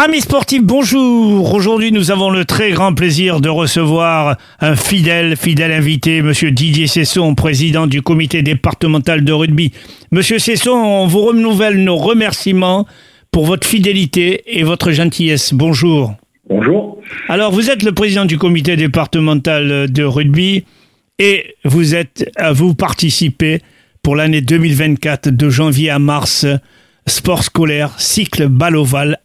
Amis sportifs, bonjour. Aujourd'hui, nous avons le très grand plaisir de recevoir un fidèle, fidèle invité, Monsieur Didier Cesson, président du comité départemental de rugby. Monsieur Cesson, on vous renouvelle nos remerciements pour votre fidélité et votre gentillesse. Bonjour. Bonjour. Alors, vous êtes le président du comité départemental de rugby et vous êtes, vous participez pour l'année 2024 de janvier à mars sport scolaire, cycle balle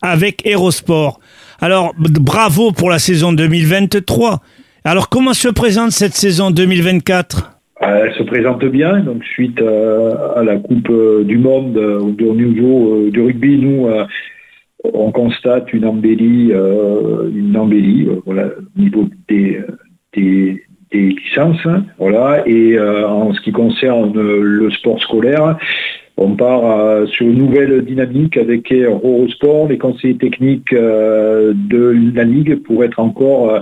avec Aérosport. Alors, bravo pour la saison 2023. Alors, comment se présente cette saison 2024 Elle se présente bien, donc suite euh, à, la Coupe euh, du Monde euh, au niveau du rugby, nous, on constate une embellie, une embellie, voilà, au niveau des, des, licences, voilà, et en ce qui concerne le sport scolaire, on part euh, sur une nouvelle dynamique avec Eurosport, les conseillers techniques euh, de la Ligue pour être encore euh,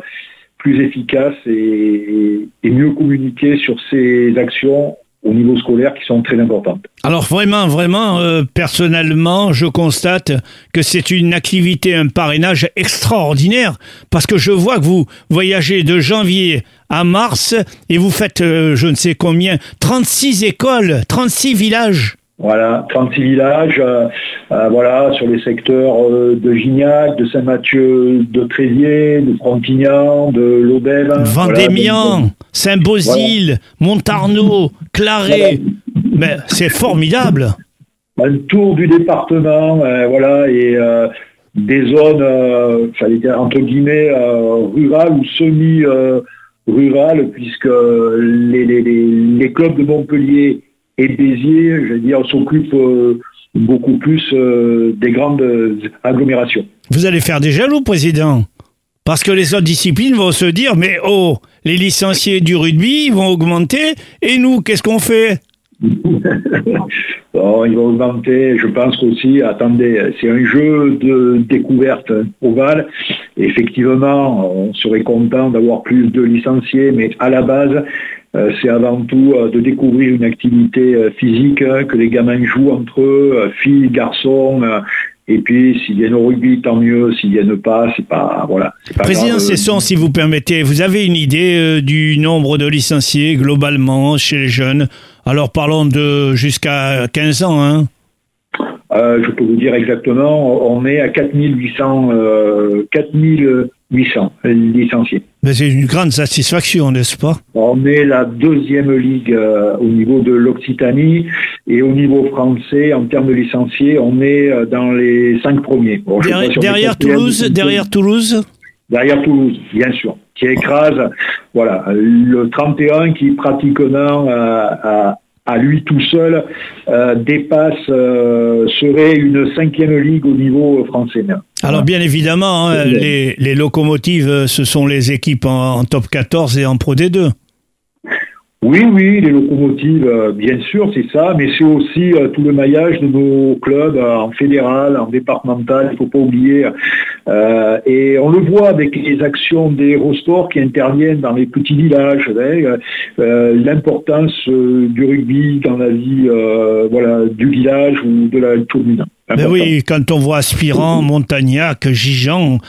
plus efficaces et, mieux communiquer sur ces actions au niveau scolaire qui sont très importantes. Alors vraiment, vraiment, personnellement, je constate que c'est une activité, un parrainage extraordinaire, parce que je vois que vous voyagez de janvier à mars et vous faites, je ne sais combien, 36 écoles, 36 villages. Voilà, 36 villages, euh, euh, voilà, sur les secteurs euh, de Gignac, de Saint-Mathieu, de Tréviers, de Frontignan, de Lobel. Vendémian, Saint-Bosile, Montarneau, Claret. Mais c'est formidable. Un tour du département, voilà, et des zones, entre guillemets, rurales ou semi-rurales, puisque les, les clubs de Montpellier et Béziers, je veux dire, s'occupe euh, beaucoup plus euh, des grandes agglomérations. Vous allez faire des jaloux, président parce que les autres disciplines vont se dire, mais oh, les licenciés du rugby vont augmenter, et nous, qu'est-ce qu'on fait? bon, ils vont augmenter, je pense qu'aussi, attendez, c'est un jeu de découverte ovale. Effectivement, on serait content d'avoir plus de licenciés, mais à la base, euh, c'est avant tout euh, de découvrir une activité euh, physique, que les gamins jouent entre eux, filles, garçons. Et puis, s'ils viennent au rugby, tant mieux. S'ils viennent pas, c'est pas, voilà. Pas Président Cesson, si vous permettez, vous avez une idée du nombre de licenciés globalement chez les jeunes? Alors, parlons de jusqu'à 15 ans, hein euh, je peux vous dire exactement, on est à 4800, euh, 4800 licenciés. Mais c'est une grande satisfaction, n'est-ce pas? On est la deuxième ligue euh, au niveau de l'Occitanie et au niveau français, en termes de licenciés, on est dans les cinq premiers. derrière, Toulouse, derrière Toulouse? Derrière Toulouse, bien sûr, qui écrase, voilà, le 31 qui pratiquement a, à lui tout seul euh, dépasse, euh, serait une cinquième ligue au niveau français. Alors bien évidemment, hein, les, locomotives, euh, ce sont les équipes en, top 14 et en Pro D2. Oui, oui, les locomotives, bien sûr, c'est ça, mais c'est aussi tout le maillage de nos clubs en fédéral, en départemental, il ne faut pas oublier. et on le voit avec les actions des Rosports qui interviennent dans les petits villages, l'importance du rugby dans la vie voilà, du village ou de la commune. Mais oui, quand on voit Aspirant, Montagnac, Gijan,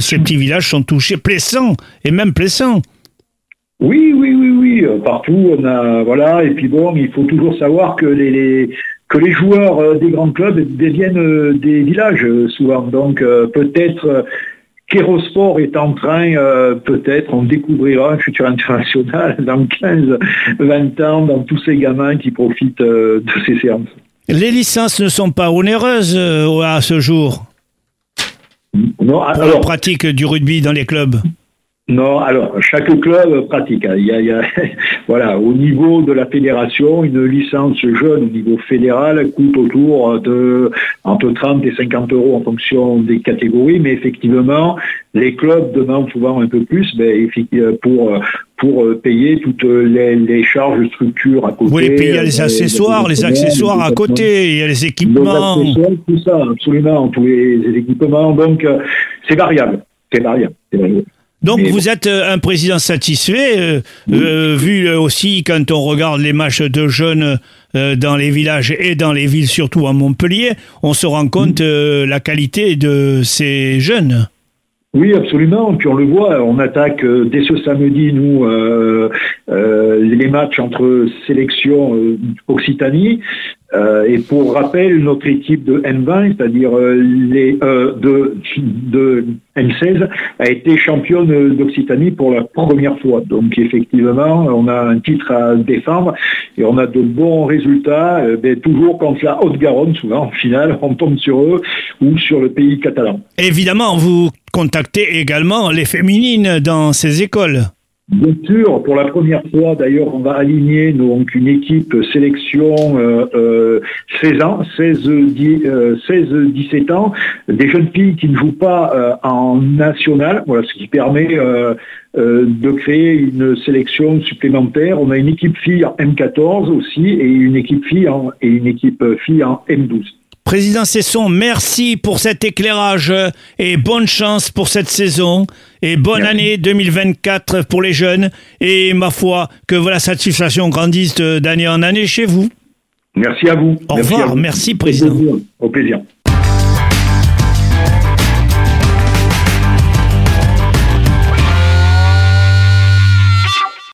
ces petits villages sont touchés, Plessant, et même Plessant. Oui, oui, oui, oui. Partout, on a voilà. Et puis bon, il faut toujours savoir que les, que les joueurs euh, des grands clubs deviennent euh, des villages euh, souvent. Donc peut-être qu'Hérosport est en train, peut-être, on découvrira un futur international dans 15, 20 ans, dans tous ces gamins qui profitent de ces séances. Les licences ne sont pas onéreuses à ce jour? Non, pour alors, la pratique du rugby dans les clubs? Non, alors chaque club pratique. Hein. Il y a, voilà, au niveau de la fédération, une licence jeune au niveau fédéral coûte autour de entre 30 et 50 euros en fonction des catégories, mais effectivement, les clubs demandent souvent un peu plus ben, pour pour payer toutes les, charges de structure à côté. Oui, puis il y a les accessoires, les accessoires à côté, il y a les équipements. tout ça, absolument, tous les, équipements. Donc c'est variable, c'est variable, c'est variable. Donc vous êtes un président satisfait, vu aussi quand on regarde les matchs de jeunes dans les villages et dans les villes, surtout à Montpellier, on se rend compte la qualité de ces jeunes. Oui, absolument. Puis on le voit, on attaque euh, dès ce samedi, nous, euh, euh, les matchs entre sélection Occitanie. Et pour rappel, notre équipe de M20, c'est-à-dire les de, de M16, a été championne d'Occitanie pour la première fois. Donc effectivement, on a un titre à défendre et on a de bons résultats. Mais toujours quand la Haute-Garonne, souvent en finale, on tombe sur eux ou sur le pays catalan. Évidemment, vous contacter également les féminines dans ces écoles. Bien sûr, pour la première fois, d'ailleurs, on va aligner donc une équipe sélection euh, 16 euh, ans, 16, 16, 17 ans, des jeunes filles qui ne jouent pas euh, en national, voilà, ce qui permet euh, de créer une sélection supplémentaire. On a une équipe fille en M14 aussi et une équipe fille et une équipe fille en M12. Président Cesson, merci pour cet éclairage et bonne chance pour cette saison et bonne année 2024 pour les jeunes et ma foi que la satisfaction grandisse d'année en année chez vous. Merci à vous. Au revoir, merci Président. Au plaisir.